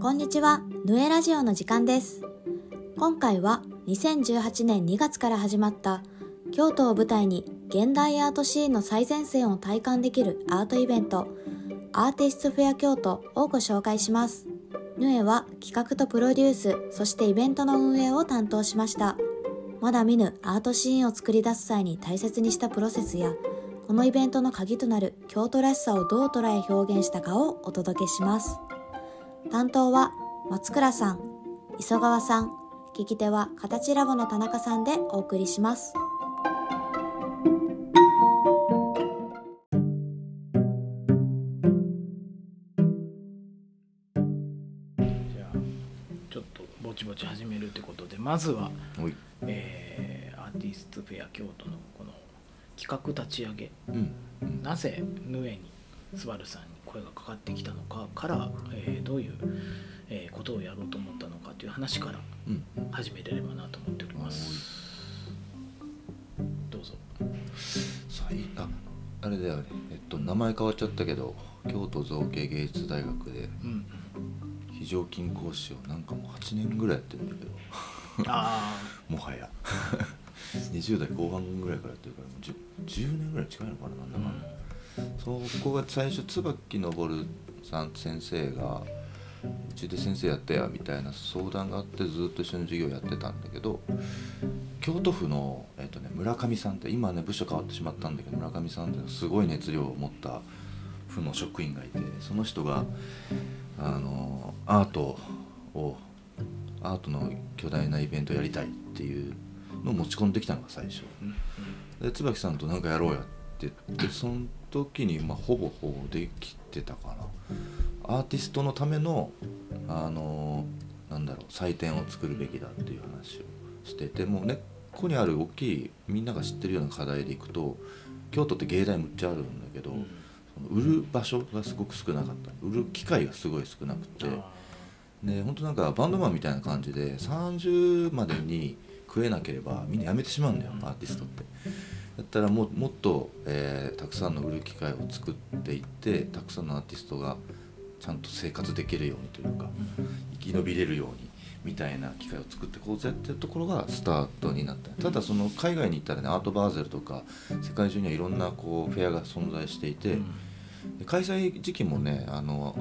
こんにちは、ヌエラジオの時間です。今回は2018年2月から始まった京都を舞台に現代アートシーンの最前線を体感できるアートイベントアーティストフェア京都をご紹介します。ヌエは企画とプロデュース、そしてイベントの運営を担当しました。まだ見ぬアートシーンを作り出す際に大切にしたプロセスやこのイベントの鍵となる京都らしさをどう捉え表現したかをお届けします。担当は松倉さん、磯川さん、聞き手は形ラボの田中さんでお送りします。じゃあちょっとぼちぼち始めるってことでまずは、えーアーティストフェア京都のこの企画立ち上げ。うんうん。なぜヌエにスバルさんに声がかかってきたのかから、えーどういう、えーことをやろうと思ったのかという話からうん。始めれればなと思っております。どうぞ。さいああれだよね。えっと名前変わっちゃったけど京都造形芸術大学でうん。非常勤講師をなんかもう8年ぐらいやってるんだけど。あ もはや。20代後半ぐらいからやってるからもう 10, 10年ぐらい近いのかななんだあ、かんだそこが最初椿昇さん先生がうちで先生やってやみたいな相談があってずっと一緒に授業やってたんだけど京都府の、えっとね、村上さんって今ね部署変わってしまったんだけど村上さんってすごい熱量を持った府の職員がいてその人があのアートをアートの巨大なイベントやりたいっていうのを持ち込んできたのが最初。で椿さんと何かやろうやって言ってその時に、まあ、ほぼほぼできてたかな。アーティストのためのあのなんだろう祭典を作るべきだっていう話をしててもう根っこにある大きいみんなが知ってるような課題でいくと京都って芸大むっちゃあるんだけど、うん。その売る場所がすごく少なかった。売る機会がすごい少なくて。あで本当なんかバンドマンみたいな感じで30までに食えなければみんな辞めてしまうんだよアーティストってだったらもうもっと、えーたくさんの売る機会を作っていってたくさんのアーティストがちゃんと生活できるようにというか生き延びれるようにみたいな機会を作ってこうぜっていうところがスタートになった。ただその海外に行ったらねアートバーゼルとか世界中にはいろんなこうフェアが存在していて、開催時期もねあの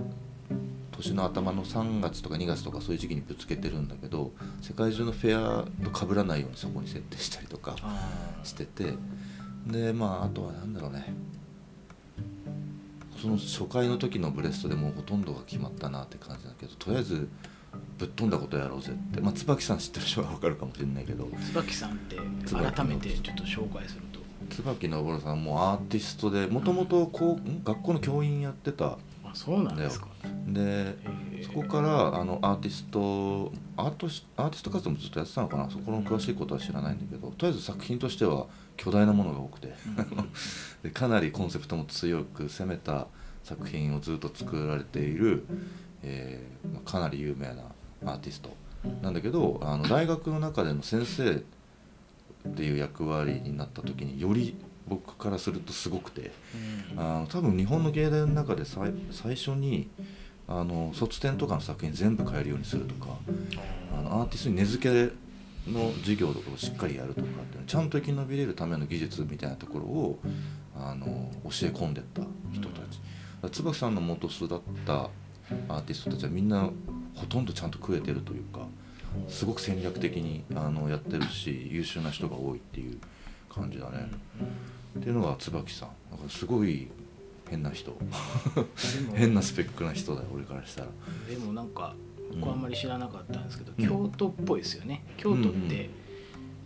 年の頭の3月とか2月とかそういう時期にぶつけてるんだけど世界中のフェアと被らないようにそこに設定したりとかあしててでまああとは何だろうね。その初回の時のブレストでもうほとんどが決まったなって感じだけどとりあえずぶっ飛んだことやろうぜって、まあ、椿さん知ってる人は分かるかもしれないけど。椿さんって椿改めてちょっと紹介すると。椿昇さんもアーティストでもともと学校の教員やってたあそうなんですか。でそこからあのアーティストアートしアーティスト活動もずっとやってたのかな。そこの詳しいことは知らないんだけどとりあえず作品としては巨大なものが多くて。でかなりコンセプトも強く攻めた作品をずっと作られている、えーまあかなり有名なアーティスト。なんだけどあの大学の中での先生っていう役割になった時により僕からするとすごくて。うん。あの多分日本の芸大の中で最最初にあの卒展とかの作品全部変えるようにするとかあのアーティストに根付けの授業とかをしっかりやるとかっていうのちゃんと生き延びれるための技術みたいなところをあの教え込んでった人たち、だから椿さんの元巣だったアーティストたちはみんなほとんどちゃんと食えてるというかすごく戦略的にあのやってるし優秀な人が多いっていう感じだね。っていうのが椿さん。だからすごい変な人。変なスペックな人だよ俺からしたら。でもなんかうん。僕あんまり知らなかったんですけど、うん。京都っぽいですよね。京都って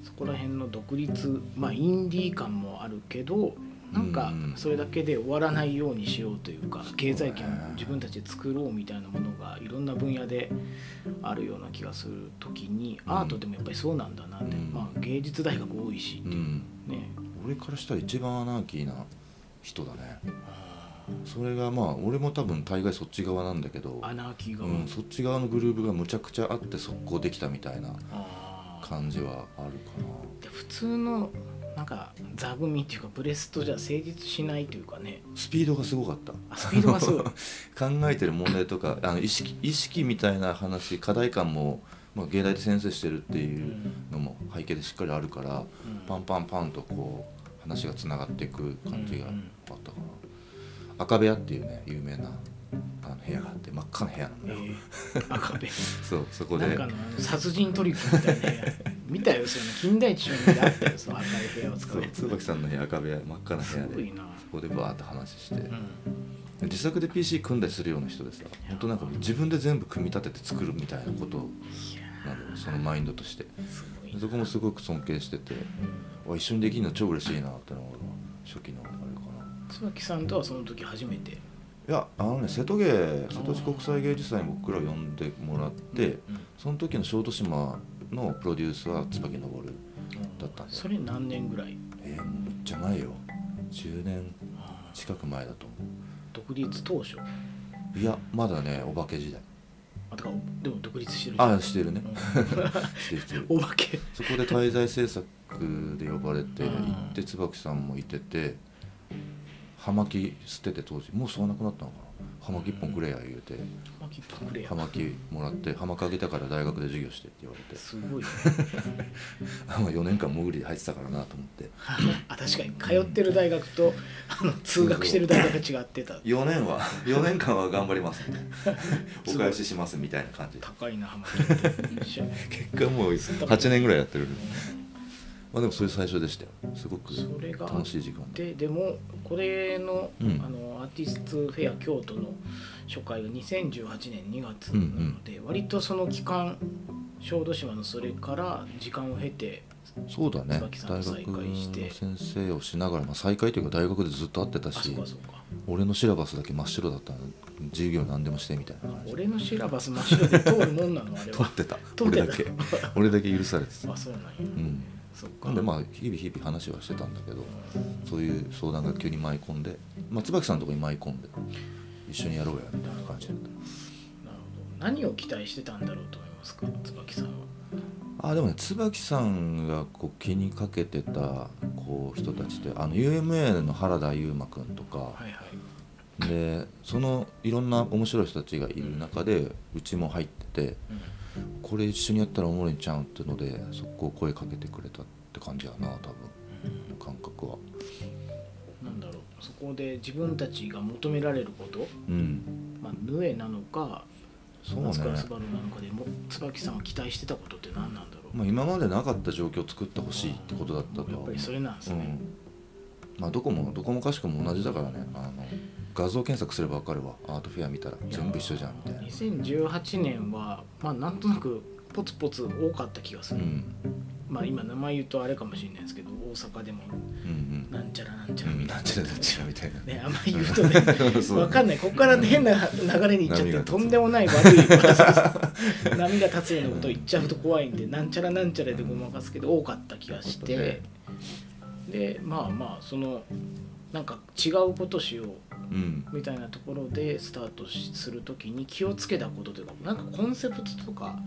そこら辺の独立まあインディー感もあるけどなんかうんそれだけで終わらないようにしようというか経済圏を自分たちで作ろうみたいなものがいろんな分野であるような気がする時にうん。アートでもやっぱりそうなんだなって、うん。まあ芸術大学多いしっていう。うんね、俺からしたら一番アナーキーな人だね。それがまあ俺も多分大概そっち側なんだけど。アナーキーが、うん、そっち側のグループがむちゃくちゃあって速攻できたみたいな感じはあるかで普通のなんか座組っていうかブレストじゃ成立しないというかね。スピードがすごかった。あスピードがすごい。考えてる問題とかあの意識意識みたいな話課題感も、まあ、芸大で先生してるっていうのも背景でしっかりあるから、うん。パンパンパンとこう話がつながっていく感じがあったから、赤部屋っていうね有名なあの部屋があって真っ赤な部屋なんだよ、えー。赤部。そうそこで。殺人トリックみたいな部屋。見たよその金田一少年であったよその赤い部屋を使そう椿さんの部屋赤部屋真っ赤な部屋で。そこでバーって話して、うん。自作で PC 組んだりするような人でさ本当なんか自分で全部組み立てて作るみたいなこといやなのよそのマインドとして。そこもすごく尊敬しててうんあ一緒にできるの超嬉しいなってのが初期のあれかな。椿さんとはその時初めて？いやあのね瀬戸芸瀬戸内国際芸術祭に僕ら呼んでもらってうんその時の小豆島のプロデュースは椿昇だったんだよ。それ何年ぐらい？えー、もうじゃないよ。10年近く前だと思独立当初？ういやまだねお化け時代あてかでも独立してるじゃん。あしてるね。お化け。そこで滞在制作で呼ばれてうん。行って椿さんもいてて葉巻捨てて当時もう吸わなくなったのかな葉巻一本くれや言うて。葉巻もらって葉巻あげたから大学で授業してって言われて。すごいね。あまあ4年間潜りで入ってたからなと思って。あ確かに。通ってる大学とあの通学してる大学が違ってた。4年は4年間は頑張りますみたいな。お返ししますみたいな感じ。で高いな浜木って一緒 結果もう8年ぐらいやってるまあでもそれ最初でしたよ。すごくそれが楽しい時間でででもこれの,、うん。あのアーティストフェア京都の初回が2018年2月なので、割とその期間小豆島のそれから時間を経てそうだね。大学会して。の先生をしながら、まあ、再会というか大学でずっと会ってたし俺のシラバスだけ真っ白だったの授業何でもしてみたいな俺のシラバス真っ白で通るもんなのあれは。取ってた。取ってた。俺だけ。俺だけ許されてた。あそうなんや、うんでまあ日々日々話はしてたんだけどそういう相談が急に舞い込んで、まあ、椿さんのとこに舞い込んで一緒にやろうやみたいな感じだっなるほど。何を期待してたんだろうと思いますか？椿さんは。たあでもね椿さんがこう気にかけてたこう人たちってあの UMA の原田悠馬君とか、はいはい、でそのいろんな面白い人たちがいる中でうちも入っててうんこれ一緒にやったらおもろいんちゃうんってのでそこを声かけてくれたって感じやな多分。感覚は。なんだろう。そこで自分たちが求められること、うん。まあ、ヌエなのかそうね。スバルなのかでも椿さんは期待してたことって何なんだろう、まあ、今までなかった状況を作ってほしいってことだったとやっぱりそれなんですね、うん。まあどこもどこもかしくも同じだからね。あの画像検索すれば分かるわ。アートフェア見たら。全部一緒じゃんみたいな。2018年はまあなんとなくポツポツ多かった気がする、うん。まあ今名前言うとあれかもしれないですけど大阪でもなんちゃらなんちゃうんらみたいな、なんちゃらなんちゃらみたいな。ね、あんまり言うとね そうわかんない。ここから変な流れに行っちゃってと。んでもない悪い波が立つようなこと言っちゃうと怖いんでなんちゃらなんちゃらでごまかすけど多かった気がして。でまあまあそのなんか違うことしよううん。みたいなところでスタートしするときに気をつけたことというかなんかコンセプトとか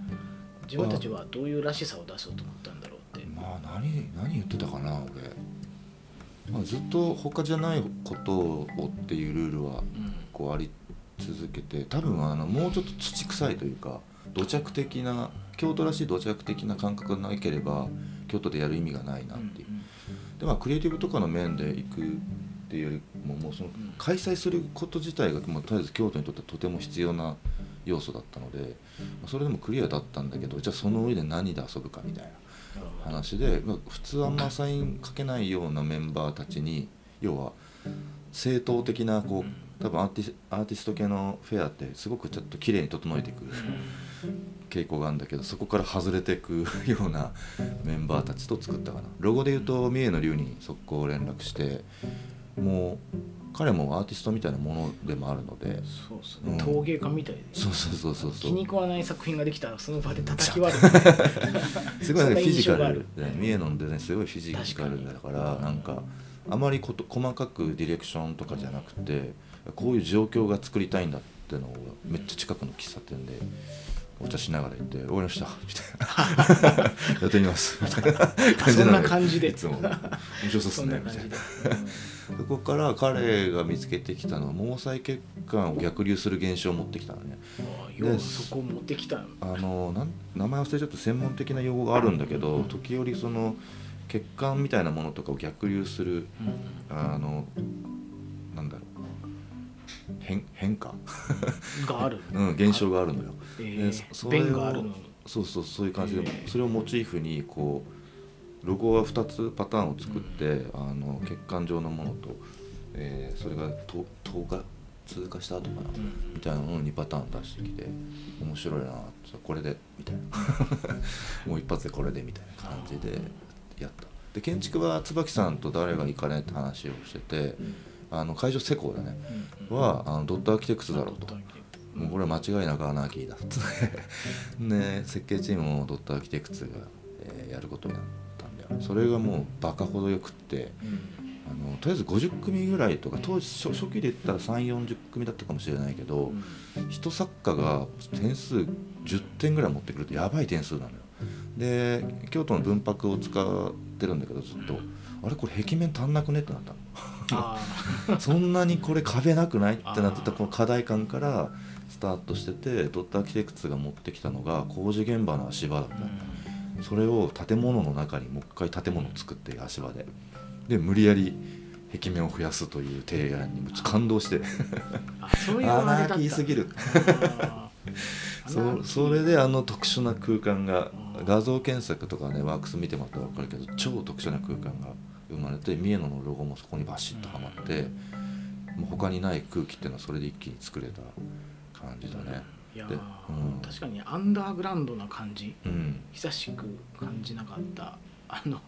自分たちはどういうらしさを出そうと思ったんだろうって。まあ何何言ってたかな俺、まあ、ずっと他じゃないことをっていうルールはうん。こうあり続けて多分あのもうちょっと土臭いというか土着的な京都らしい土着的な感覚がなければ京都でやる意味がないなっていう、でまあクリエイティブとかの面で行くっていうよりももうそのうん開催すること自体がもうとりあえず京都にとってはとても必要な要素だったので、まあそれでもクリアだったんだけどじゃあその上で何で遊ぶかみたいな話で、まあ、普通あんまサインかけないようなメンバーたちに要は正統的なこう多分アーティスアーティスト系のフェアってすごくちょっと綺麗に整えていく傾向があるんだけどそこから外れていくようなメンバーたちと作ったかな。ロゴで言うと三重の龍に速攻連絡してもう彼もアーティストみたいなものでもあるので。そうですうん。ね陶芸家みたいで。そうそうそうそうそう。気に食わない作品ができたらその場で叩き割る。すごいフィジカル。で三重のデザインすごいフィジカルだからなんかあまりこと細かくディレクションとかじゃなくてこういう状況が作りたいんだってのをめっちゃ近くの喫茶店でお茶しながら言って「終わりました」みたいな「やってみます」みたいな感じそんな感じで。いつも「面白そうっすね」みたいな。で、そこから彼が見つけてきたのは毛細血管を逆流する現象を持ってきたのね。うん、ようそこ持ってきたのあのなん名前忘れちゃった専門的な用語があるんだけど時折その血管みたいなものとかを逆流するあのなんだろう。変変化、がある、うん、現象があるのよ。えでそそー、れを弁があるの。そうそうそういう感じで、えー。それをモチーフにこうロゴは2つパターンを作って、あの血管状のものと、えーそれがと10日通過した後かな、みたいなのを2パターン出してきて面白いなこれでみたいな。もう一発でこれでみたいな感じでやった。で建築は椿さんと誰が行かねって話をしててあの会場施工だね。はあのドットアーキテクツだろうと。もうこれは間違いなくアナーキーだっつって。ね設計チームもドットアーキテクツが、えーやることになったんだよそれがもうバカほどよくってあのとりあえず50組ぐらいとか当時初初期で言ったら3 4 0組だったかもしれないけど、一作家が点数10点ぐらい持ってくるとやばい点数なのよ。で京都の文博を使ってるんだけどずっと。あれこれ壁面足んなくねってなったの。あ そんなにこれ壁なくないってなってたこの課題感からスタートしててドットアーキテクツが持ってきたのが工事現場の足場だった。あ、のそれを建物の中にもう一回建物を作って足場で。で無理やり壁面を増やすという提案にも感動して。あそういうすぎる。そそれであの特殊な空間がうん画像検索とかねワークス見てもらったら分かるけど超特殊な空間が生まれて三重野のロゴもそこにバシッとはまってもう他にない空気っていうのはそれで一気に作れた感じだね。でい確かにアンダーグラウンドな感じうん。久しく感じなかったあの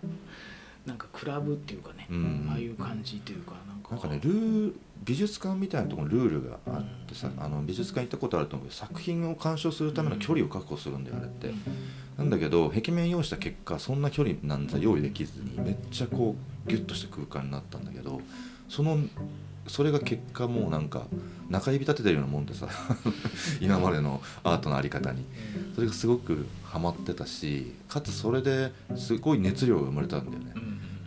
なんかクラブっていうかね、うん。ああいう感じというかなんか。なんかねルー美術館みたいなところにルールがあってさあの美術館行ったことあると思うけど作品を鑑賞するための距離を確保するんだよあれって。なんだけど壁面用意した結果そんな距離なんざ用意できずにめっちゃこうギュッとした空間になったんだけどそのそれが結果もうなんか中指立ててるようなもんでさ 今までのアートのあり方に。それがすごくハマってたしかつそれですごい熱量が生まれたんだよね。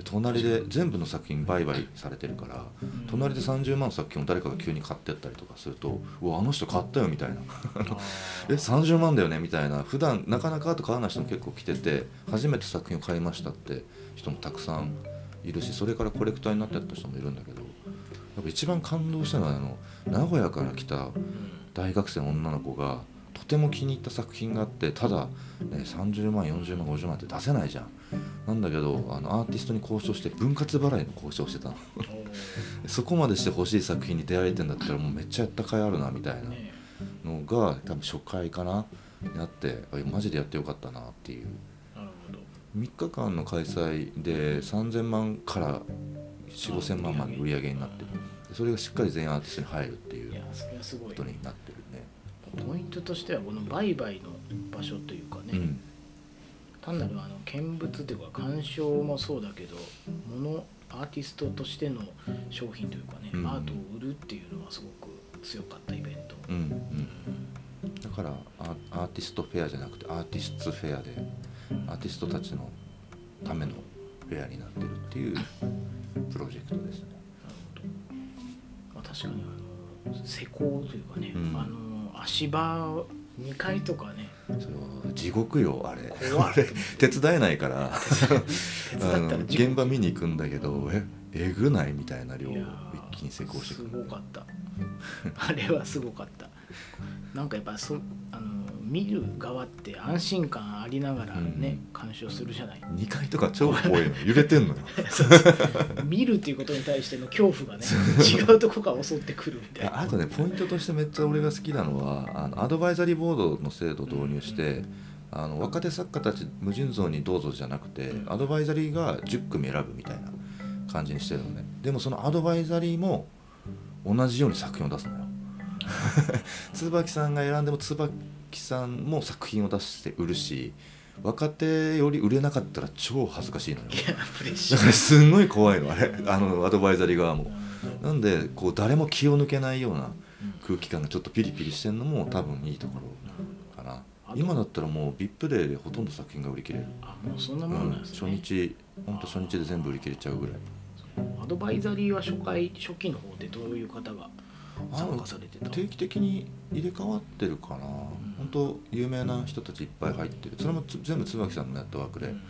隣で全部の作品売買されてるからうん隣で30万の作品を誰かが急に買ってったりとかすると「うわあの人買ったよ」みたいな。え30万だよねみたいな。普段なかなかアート買わない人も結構来てて初めて作品を買いましたって人もたくさんいるしそれからコレクターになってった人もいるんだけどやっぱ一番感動したのはあの名古屋から来たうん大学生の女の子がとても気に入った作品があってただ、ね、30万40万50万って出せないじゃん。なんだけどあのアーティストに交渉して分割払いの交渉してたの。そこまでして欲しい作品に出会えてんだったらもうめっちゃやった甲斐あるなみたいなねのが多分初回かなにあってあマジでやってよかったなっていう。なるほど。3日間の開催で3000万から4 5 0 0 0万まで売り上げになってる。それがしっかり全員アーティストに入るっていうことになってるね。ポイントとしてはこの売買の場所というかね、うん。単なるあの見物というか鑑賞もそうだけど物アーティストとしての商品というかね、うん。アートを売るっていうのはすごく強かったイベント、うんうんだからアアーティストフェアじゃなくてアーティスツフェアでアーティストたちのためのフェアになってるっていうプロジェクトですね。なるほど、まあ、確かにあの施工というかね、うん。あの足場2階とかね。そう地獄よあれ。怖い。俺手伝えないから。現場見に行くんだけどええぐないみたいな量を一気に施工してすくる。ごかった。あれはすごかった なんかやっぱそあの見る側って安心感ありながらね、うん。鑑賞するじゃない。2階とか超怖いの。揺れてんのよ。見るっていうことに対しての恐怖がね違うとこから襲ってくるみたいな。ああとねポイントとしてめっちゃ俺が好きなのはあのアドバイザリーボードの制度を導入して、あの若手作家たち無尽蔵にどうぞじゃなくて、うん。アドバイザリーが10組選ぶみたいな感じにしてるのね。でもそのアドバイザリーも同じように作品を出すのよ 椿さんが選んでも椿さんも作品を出して売るし若手より売れなかったら超恥ずかしいのよ。だからすんごい怖いのあれ。あのアドバイザリー側も。ーなんでこう誰も気を抜けないようなうん空気感がちょっとピリピリしてるのも多分いいところかな。今だったらもう VIP デーでほとんど作品が売り切れる、あもうそんなうんもんなんです初ね、日ほんと初日で全部売り切れちゃうぐらい。アドバイザリーは初回初期の方でどういう方が参加されてた定期的に入れ替わってるかな、本当有名な人たちいっぱい入ってる。それもつ全部椿さんのネットワークでうん。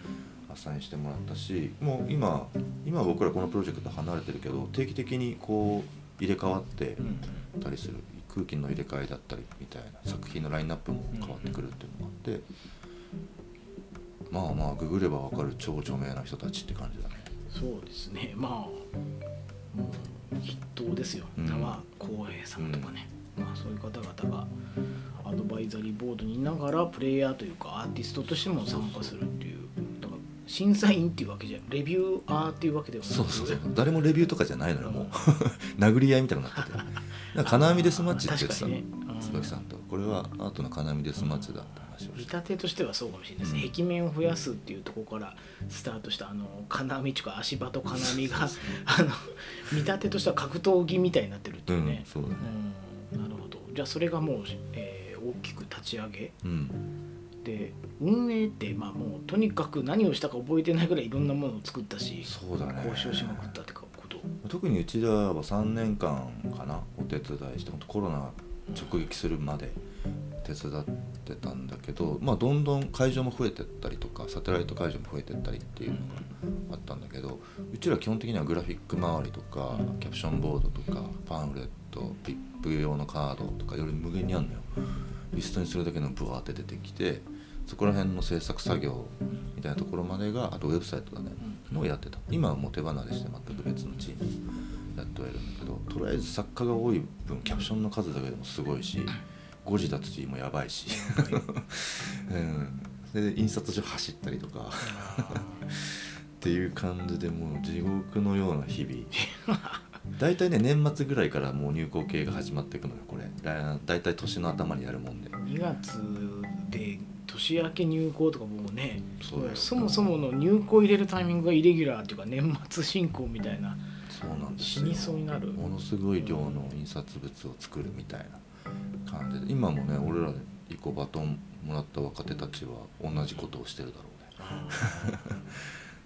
アサインしてもらったしもう今今は僕らこのプロジェクト離れてるけど定期的にこう入れ替わってうんたりする。空気の入れ替えだったりみたいな作品のラインナップも変わってくるっていうのがあってまあまあググれば分かる超著名な人たちって感じだね。そうですね。まあもう筆頭ですよ。うん。縄浩平さんとかね、まあそういう方々がアドバイザリーボードにいながらプレイヤーというかアーティストとしても参加するっていうだから審査員っていうわけじゃレビューアーっていうわけではなくそうそうそう。誰もレビューとかじゃないのよもう。殴り合いみたいになってて。金網デスマッチって言ってたね。うん椿さんとこれはアートの金網デスマッチだって話を見立てとしてはそうかもしれないです。ね、うん。壁面を増やすっていうところからスタートしたあの金網っていうか足場と金網が あの見立てとしては格闘技みたいになってるっていうね、うんそうだね。うん。なるほど。じゃあそれがもう、えー大きく立ち上げ。うん。で運営ってまあもうとにかく何をしたか覚えてないぐらいいろんなものを作ったしそうだね。交渉しまくったってこと。特にうちらは3年間かなお手伝いして本当コロナ直撃するまで手伝ってたんだけど、まあ、どんどん会場も増えてったりとかサテライト会場も増えてったりっていうのがあったんだけどうちら基本的にはグラフィック周りとかキャプションボードとかパンフレットピップ用のカードとかいろいろ無限にあるのよ。リストにするだけのブワーって出てきてそこら辺の制作作業みたいなところまでがあとウェブサイトだねのをやってた。今はもう手離れして全く別のチームやってはいるんだけどとりあえず作家が多い分キャプションの数だけでもすごいし誤字脱字もやばいし、うん、で印刷所走ったりとか。っていう感じでもう地獄のような日々。大体ね年末ぐらいからもう入校系が始まっていくのよこれ。だ大体年の頭にやるもんで。2月で年明け入校とかもうねそもそもの入校入れるタイミングがイレギュラーっていうか年末進行みたいなそうなんですよ。死にそうになる。ものすごい量の印刷物を作るみたいな感じで。今もね俺らで一個バトンもらった若手たちは同じことをしてるだろうね。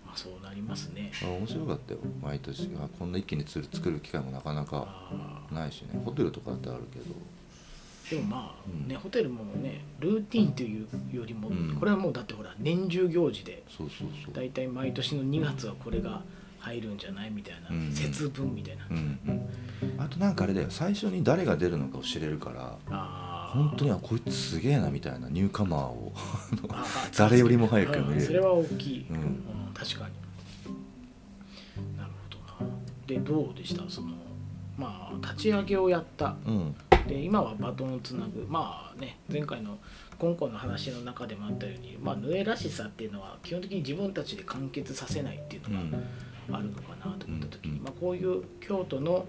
あそうなりますね。あ面白かったよ。毎年。あこんな一気に作る機会もなかなかあないしね。ホテルとかってあるけど。ーでもまうん。あねホテルもねルーティンというよりもうん。これはもうだってほら年中行事で。そうそうそう。大体毎年の2月はこれが入るんじゃないみたいなうん。節分みたいな。うんうんあとなんかあれだよ。最初に誰が出るのかを知れるから本当にあこいつすげえなみたいなニューカマーを。誰よりも早く見れる。うんそれは大きい、うん。確かに。なるほどな。でどうでした？そのまあ立ち上げをやった。うん。で今はバトンをつなぐ。まあね前回の今回の話の中でもあったように、まあ、ヌエらしさっていうのは基本的に自分たちで完結させないっていううのがんあるのかなと思った時に、うんまあ、こういう京都の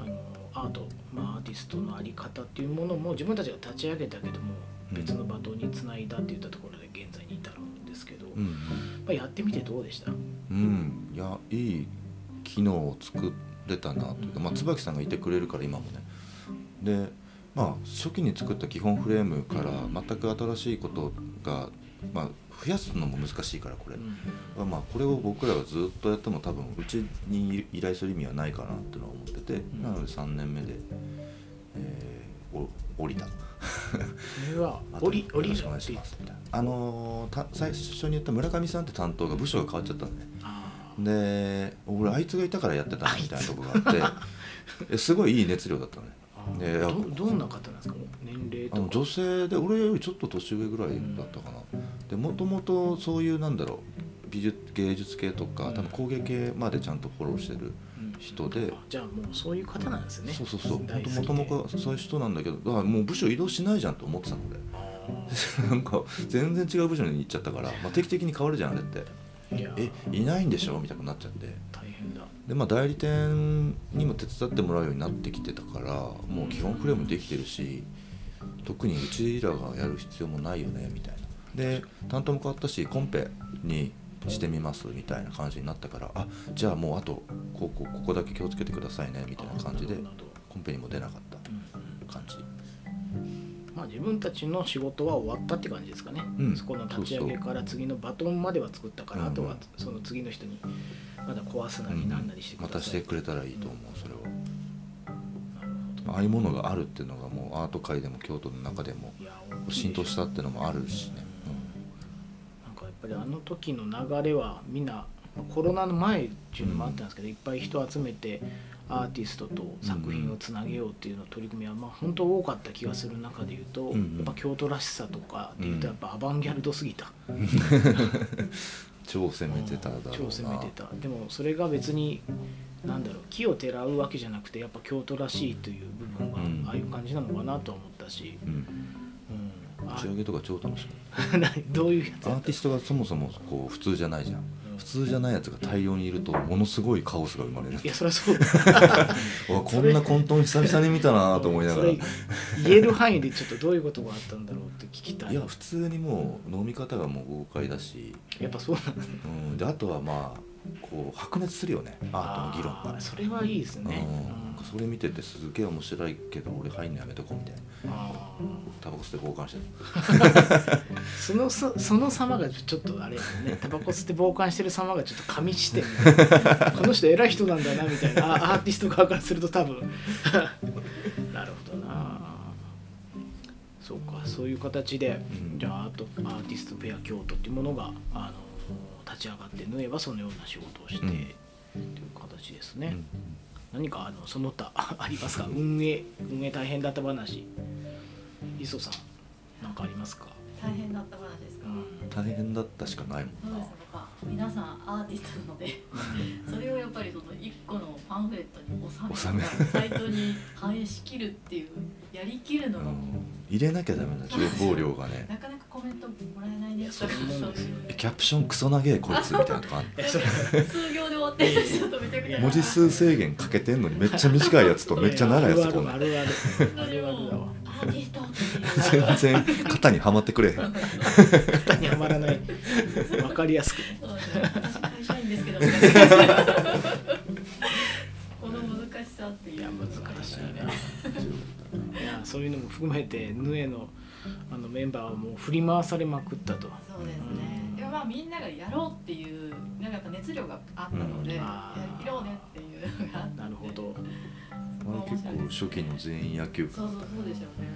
あのアート、まあ、アーティストの在り方っていうものも自分たちが立ち上げたけどもうん。別のバトンにつないだっていったところで現在に至るんですけど、うん。まあ、やってみてどうでした？うん。いやいい機能を作れたなというか、まあ、椿さんがいてくれるから今もね。でまあ初期に作った基本フレームから全く新しいことが、まあ、増やすのも難しいからこれ、うん。まあ、これを僕らがずっとやっても多分うちに依頼する意味はないかなってのは思ってて、ん。なので3年目で、えーお降りた。降り降りよろしくお願いしますみたいな。あのーた最初に言った村上さんって担当が部署が変わっちゃったんで。ねあで俺あいつがいたからやってたみたいなとこがあって えすごいいい熱量だったのね。ーでどどんな方なんですか？年齢と女性で俺よりちょっと年上ぐらいだったかな、でもともとそういうなんだろう美術芸術系とかうん。多分工芸系までちゃんとフォローしてるうん。人で、あじゃあもうそういう方なんですね。そうそうそう。もともとそういう人なんだけどだからもう部署移動しないじゃんと思ってたの俺 なんか全然違う部署に行っちゃったから、まあ、定期的に変わるじゃんあれって。えいないんでしょ？みたいになっちゃって。大でまあ代理店にも手伝ってもらうようになってきてたからもう基本フレームできてるし特にうちらがやる必要もないよねみたいな。で担当も変わったしコンペにしてみますみたいな感じになったからあじゃあもうあとここここだけ気をつけてくださいねみたいな感じでコンペにも出なかった感じ。まあ、自分たちの仕事は終わったって感じですかね、うん。そこの立ち上げから次のバトンまでは作ったから、あとはその次の人にまだ壊すなりなんなりしてくまださい、たしてくれたらいいと思うそれは。ああいうものがあるっていうのがもうアート界でも京都の中でも浸透したっていうのもあるしね、なんかやっぱりあの時の流れはみんなまあコロナの前っていうのもあったんですけど、いっぱい人を集めてアーティストと作品をつなげようっていうの取り組みはまあ本当多かった気がする中でいうと、うんやっぱ京都らしさとかでいうとやっぱアバンギャルドすぎた、超攻めてた超攻めてた。でもそれが別になんだろう木をてらうわけじゃなくてやっぱ京都らしいという部分がうん。ああいう感じなのかなとは思ったし、うん。打ち上げとか超楽し何 どういうやついアーティストがそもそもこう普通じゃないじゃん普通じゃないやつが大量にいるとものすごいカオスが生まれる。いやそりゃそう。わこんな混沌久々に見たなと思いながら。言える範囲でちょっとどういうことがあったんだろうって聞きたい。いや普通にもう飲み方がもう豪快だし、やっぱそうなんだ。うん、であとはまあこう白熱するよねアートの議論が。それはいいですね、うん。なんかそれ見ててすげえ面白いけど俺入んのやめとこうみたいな。あタバコ吸って交換してる。ー そのそその様がちょっとあれやね。タバコ吸って傍観してる様がちょっと神視点この人偉い人なんだなみたいな。あアーティスト側からすると多分。なるほどな。そうかそういう形で、うん。じゃあアートアーティストフェア京都っていうものがあの立ち上がって縫えばそのような仕事をして、うん。という形ですね、うん。何かあのその他 ありますか？運営運営大変だった話。磯さん何かありますか、大変だった話ですか、大変だったしかないもんな。皆さんアーティストなのでそれをやっぱりその一個のパンフレットに収め収てサイトに反映しきるっていうやりきるのが入れなきゃダメな情報量がね。なかなかコメントもらえないねいやそうとかいうもんですよえキャプションクソ長えこいつみたいなとか数行で終わってる人とめちゃくちゃ文字数制限かけてんのにめっちゃ短いやつとめっちゃ長いやつとこんな 全然型にはまってくれへん。肩にはまらない。分かりやすく。ねそうですね。私会社員ですけどこの難しさっていういや難しいね。いやそういうのも含めてヌエのあのメンバーはもう振り回されまくったと。そうですね。でもまあみんながやろうっていうなんかやっぱ熱量があったので、うん。やりろうねっていうのがあって。なるほど。あれ結構初期の全員野球部そうそうそうでしょうね。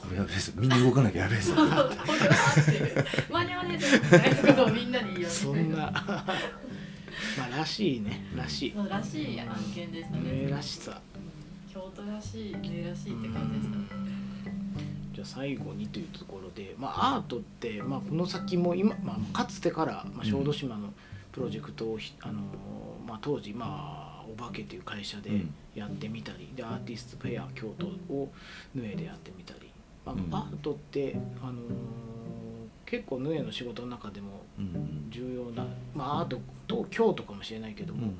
これやべえぞみんな動かなきゃやべえぞ。間に合わねえぞみたいなことをみんなに言いそんな。まあらしいねらしい。そうらしい案件でしたヌエね。らしさ。京都らしい、ねらしいって感じでした。じゃあ最後にというところで、まあ、アートって、まあ、この先も今、まあ、かつてから、まあ、小豆島のプロジェクトをひ、あのまあ、当時、まあ、お化けという会社でうん。やってみたり、でアーティストフェア京都をヌエでやってみたり、まあうん。アートって、あの結構ヌエの仕事の中でもうん重要な、まあ、アートと京都かもしれないけども、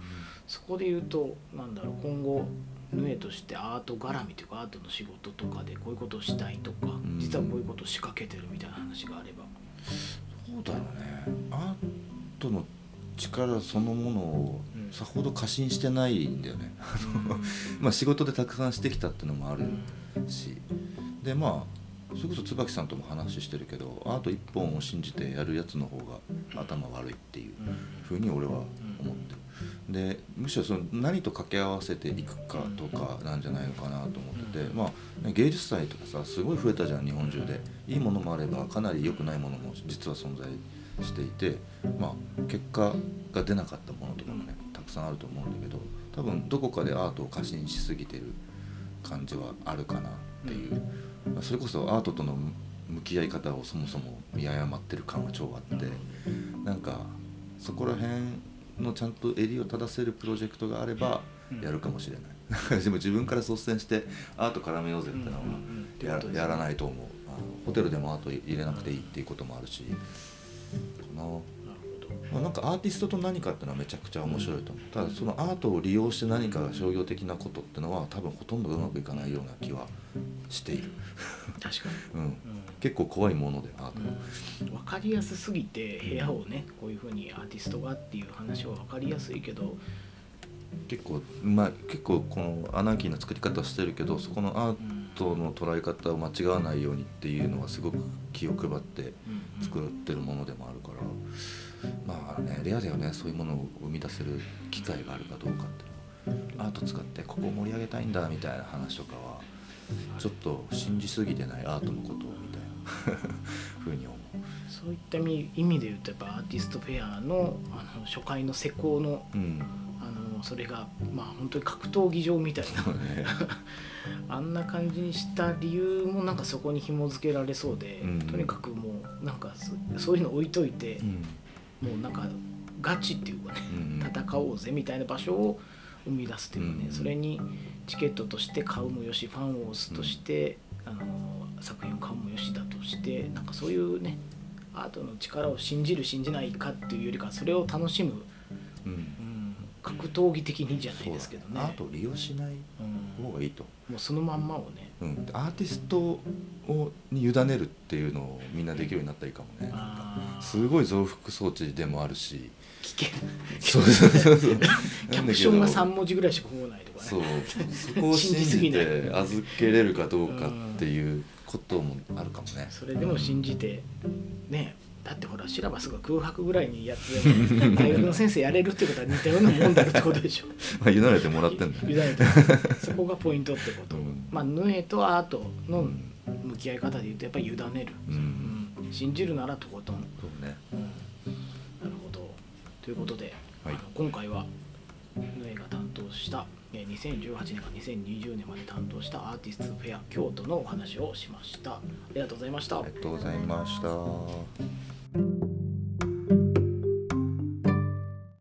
そこで言うとなんだろう今後ヌエとしてアート絡みというかアートの仕事とかでこういうことをしたいとか、ん。実はこういうことを仕掛けてるみたいな話があれば、そうだろうね。アートの力そのものをうん。さほど過信してないんだよね。まあ仕事でたくさんしてきたっていうのもあるしでまあそれこそ椿さんとも話してるけどアート一本を信じてやるやつの方が頭悪いっていうふうに俺は思ってる。でむしろその何と掛け合わせていくかとかなんじゃないのかなと思ってて、まあね、芸術祭とかさすごい増えたじゃん日本中で。いいものもあればかなり良くないものも実は存在していて、まあ、結果が出なかったものとかもねたくさんあると思うんだけど多分どこかでアートを過信しすぎてる感じはあるかなっていう、それこそアートとの向き合い方をそもそも見誤ってる感は超あってなんかそこら辺のちゃんと襟を正せるプロジェクトがあればうん。やるかもしれない、でも自分から率先してアート絡めようぜってのはうん。ややらないと思う。あのホテルでもアート入れなくていいっていうこともあるしかななるほどまあ、なんかアーティストと何かっていうのはめちゃくちゃ面白いと思う。ただそのアートを利用して何か商業的なことってのは多分ほとんどうまくいかないような気はしている、確か うん、に、結構怖いものでアートは、うん、分かりやすすぎて部屋をねこういうふうにアーティストがっていう話は分かりやすいけど、結構まあ結構このアナーキーな作り方をしてるけどそこのアーうんトの捉え方を間違わないようにっていうのはすごく気を配ってうん。作ってるものでもあるからまあねレアだよねそういうものを生み出せる機会があるかどうかっていうの。はアート使ってここを盛り上げたいんだみたいな話とかはちょっと信じすぎてないアートのことをみたいな。ふうに思う。そういった意味で言うとやっぱアーティストフェアのあの初回の施工のうん。あのそれがまあ本当に格闘技場みたいな。ね。あんな感じにした理由もなんかそこに紐付けられそうで、うん。とにかくもうなんかそそういうの置いといてう、んもうなんかガチっていうかねうん戦おうぜみたいな場所を生み出すというかね、うんそれにチケットとして買うもよしファンを押すとして、あの作品を買うもよしだとしてなんかそういうねアートの力を信じる信じないかっていうよりかそれを楽しむ、うん。うん、格闘技的にじゃないですけどね。アートを利用しないうん、も方がいいと、うそのまんまをねうん、アーティストをに委ねるっていうのをみんなできるようになったらいいかもね。すごい増幅装置でもあるし。危険 そうそうそうそう。キャプションが3文字ぐらいしか来ないとかね。そう。そこを信じて預けれるかどうかっていうこともあるかもね。それでも信じてねだってほらシラバスが空白ぐらいにやってでも大学の先生やれるってことは似たようなもんだってことでしょ。まあ委ねてもらってんだ。委よねてそこがポイントってこと、うん。まあヌエとアートのうん向き合い方で言うとやっぱり委ねる、うん。うん。信じるならとことん、うんそうねなるほど。ということで、はい。今回はヌエが担当したえー2018年から2020年まで担当したアーティストフェア京都のお話をしました。ありがとうございました。ありがとうございました。